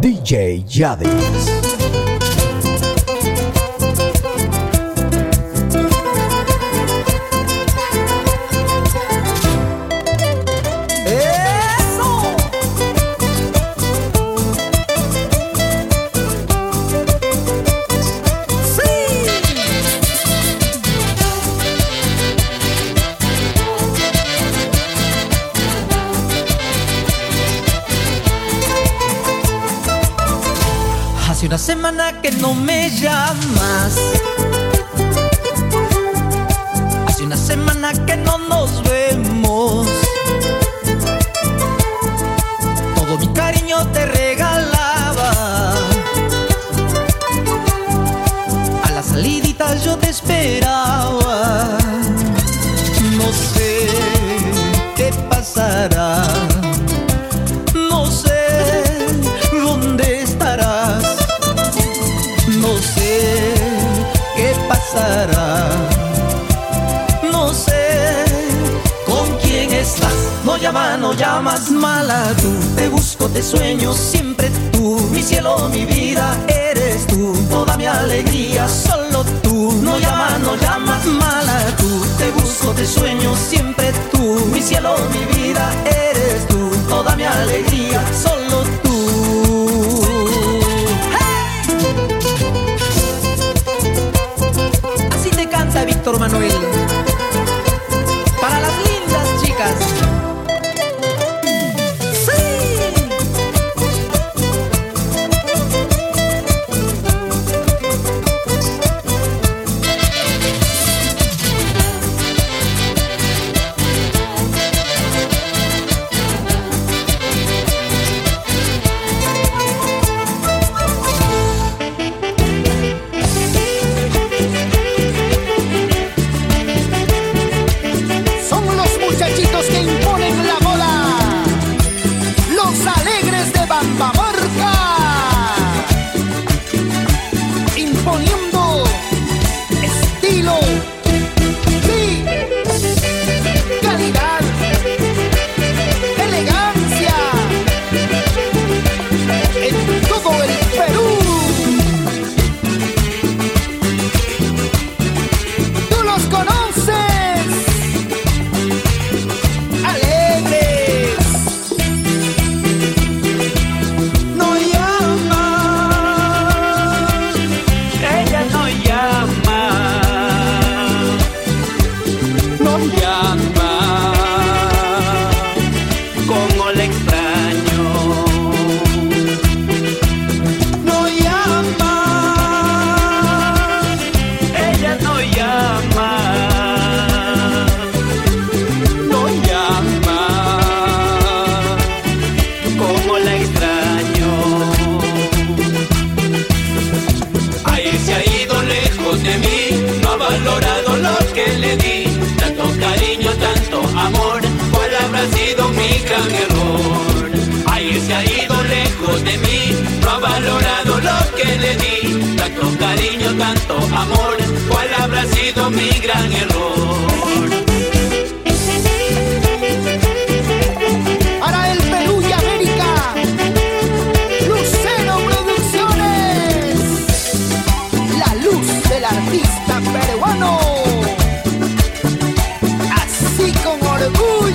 DJ Yadis. Hace una semana que no me llamas. Hace una semana que no nos vemos. Todo mi cariño te regalaba. A la salidita yo te esperaba. No sé qué pasará. No llamas mala tú. Te busco, te sueño siempre tú. Mi cielo, mi vida, eres tú. Toda mi alegría, solo tú. No llama, no llamas mala tú. Te busco, te sueño siempre tú. Mi cielo, mi vida, eres tú. Toda mi alegría, solo tú. Así te canta Víctor Manuel. Se ha ido lejos de mí, no ha valorado lo que le di, tanto cariño, tanto amor, cuál habrá sido mi gran error. Para el Perú y América, Lucero Producciones, la luz del artista peruano, así con orgullo.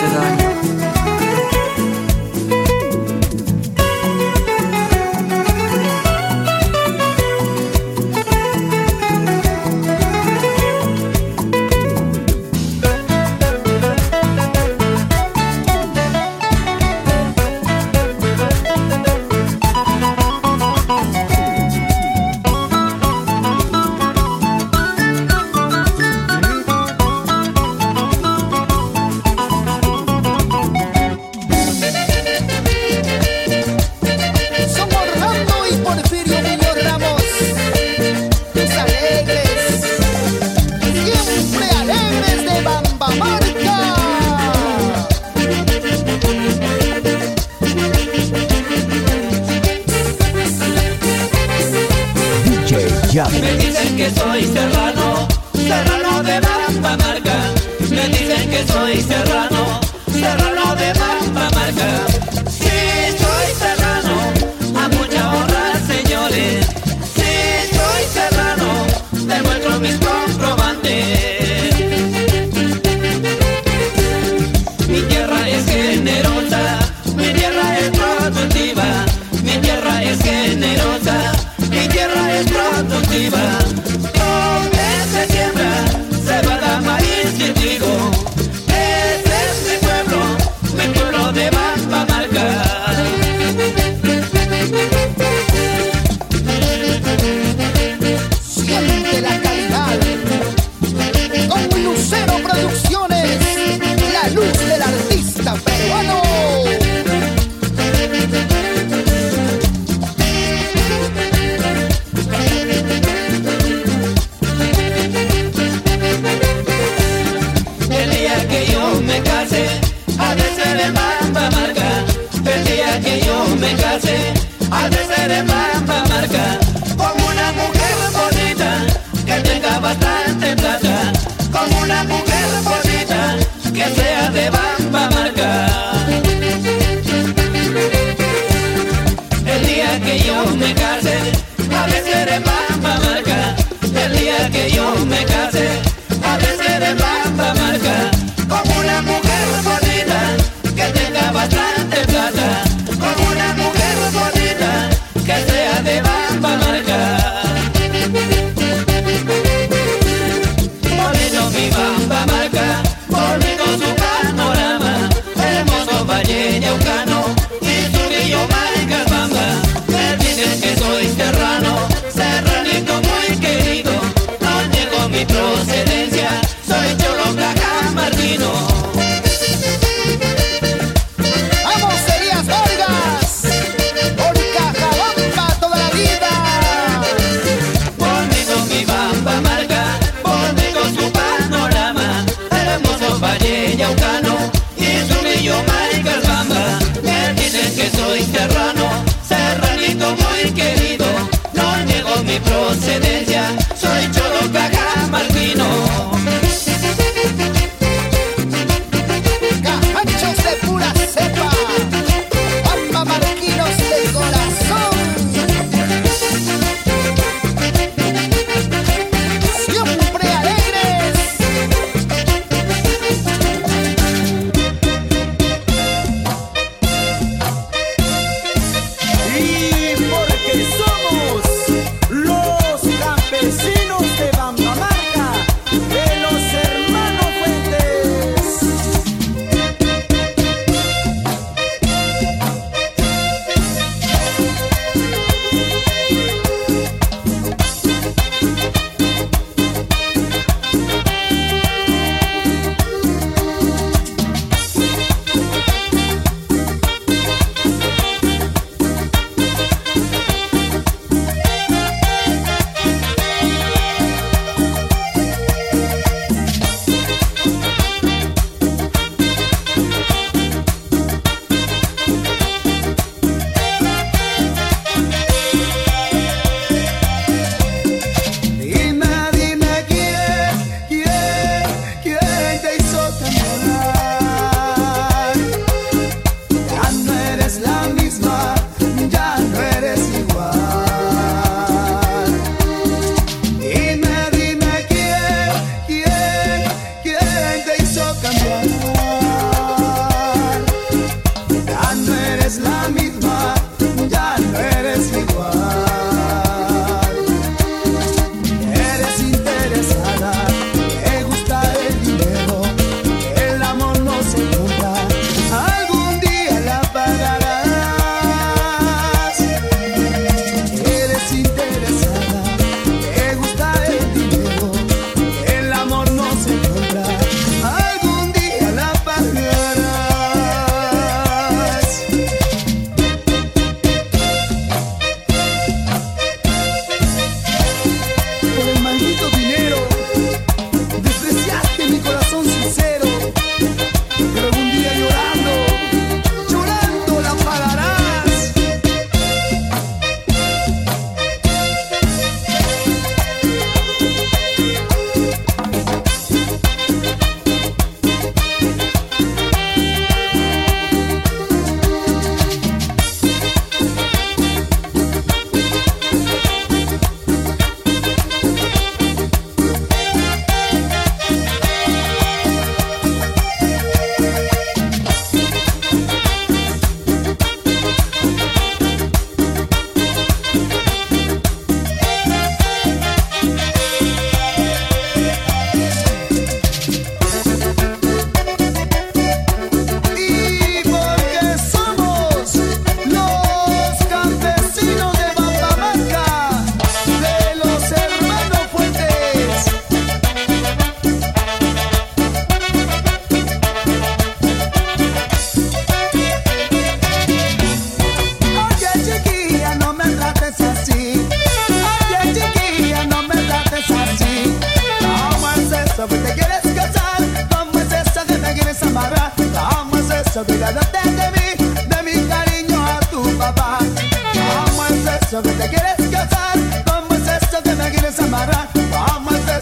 design. Como una mujer bonita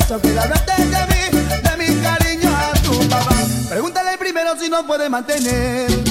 beso que de mí, de mi cariño a tu papá. Pregúntale primero si no puede mantener.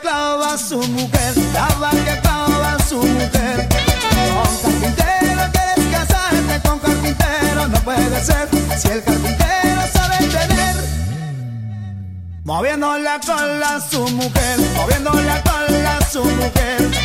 Clava a su mujer, clava que clava a su mujer. Con carpintero quieres casarte, con carpintero no puede ser. Si el carpintero sabe tener, moviendo la cola a su mujer, moviendo la cola a su mujer.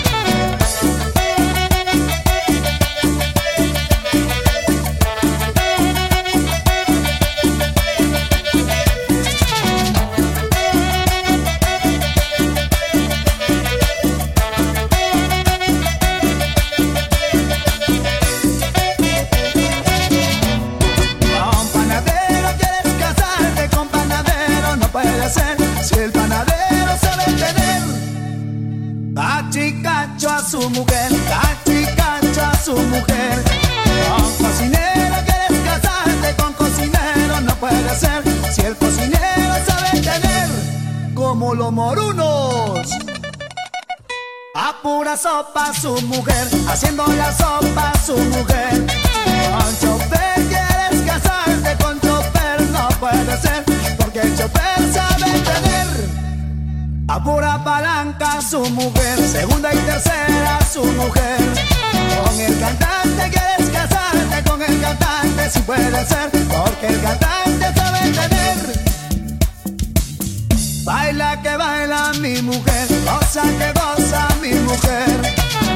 Los morunos. A pura sopa su mujer, haciendo la sopa su mujer. Con chofer quieres casarte, con chofer no puede ser, porque el chofer sabe tener. A pura palanca su mujer, segunda y tercera su mujer. Con el cantante quieres casarte, con el cantante si puede ser, porque el cantante sabe tener. Baila que baila mi mujer, goza que goza mi mujer.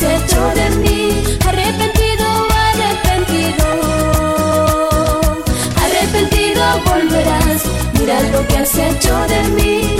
deshecho de mí. Arrepentido, arrepentido. Arrepentido volverás. Mira lo que has hecho de mí.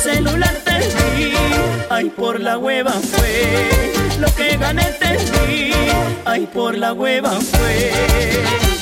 celular perdí, ay por la hueva fue, lo que gané perdí, ay por la hueva fue.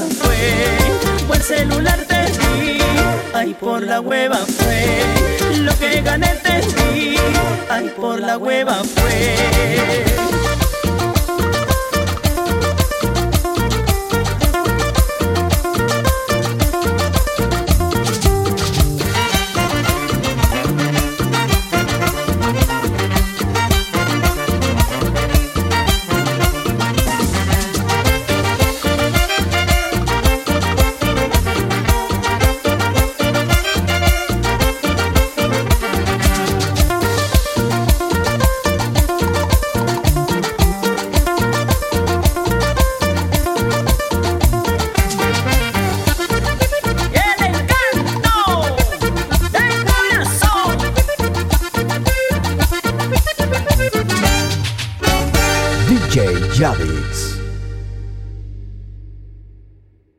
fue, el celular te di. Ay, por la hueva fue, lo que gané te di. Ay, por la hueva fue.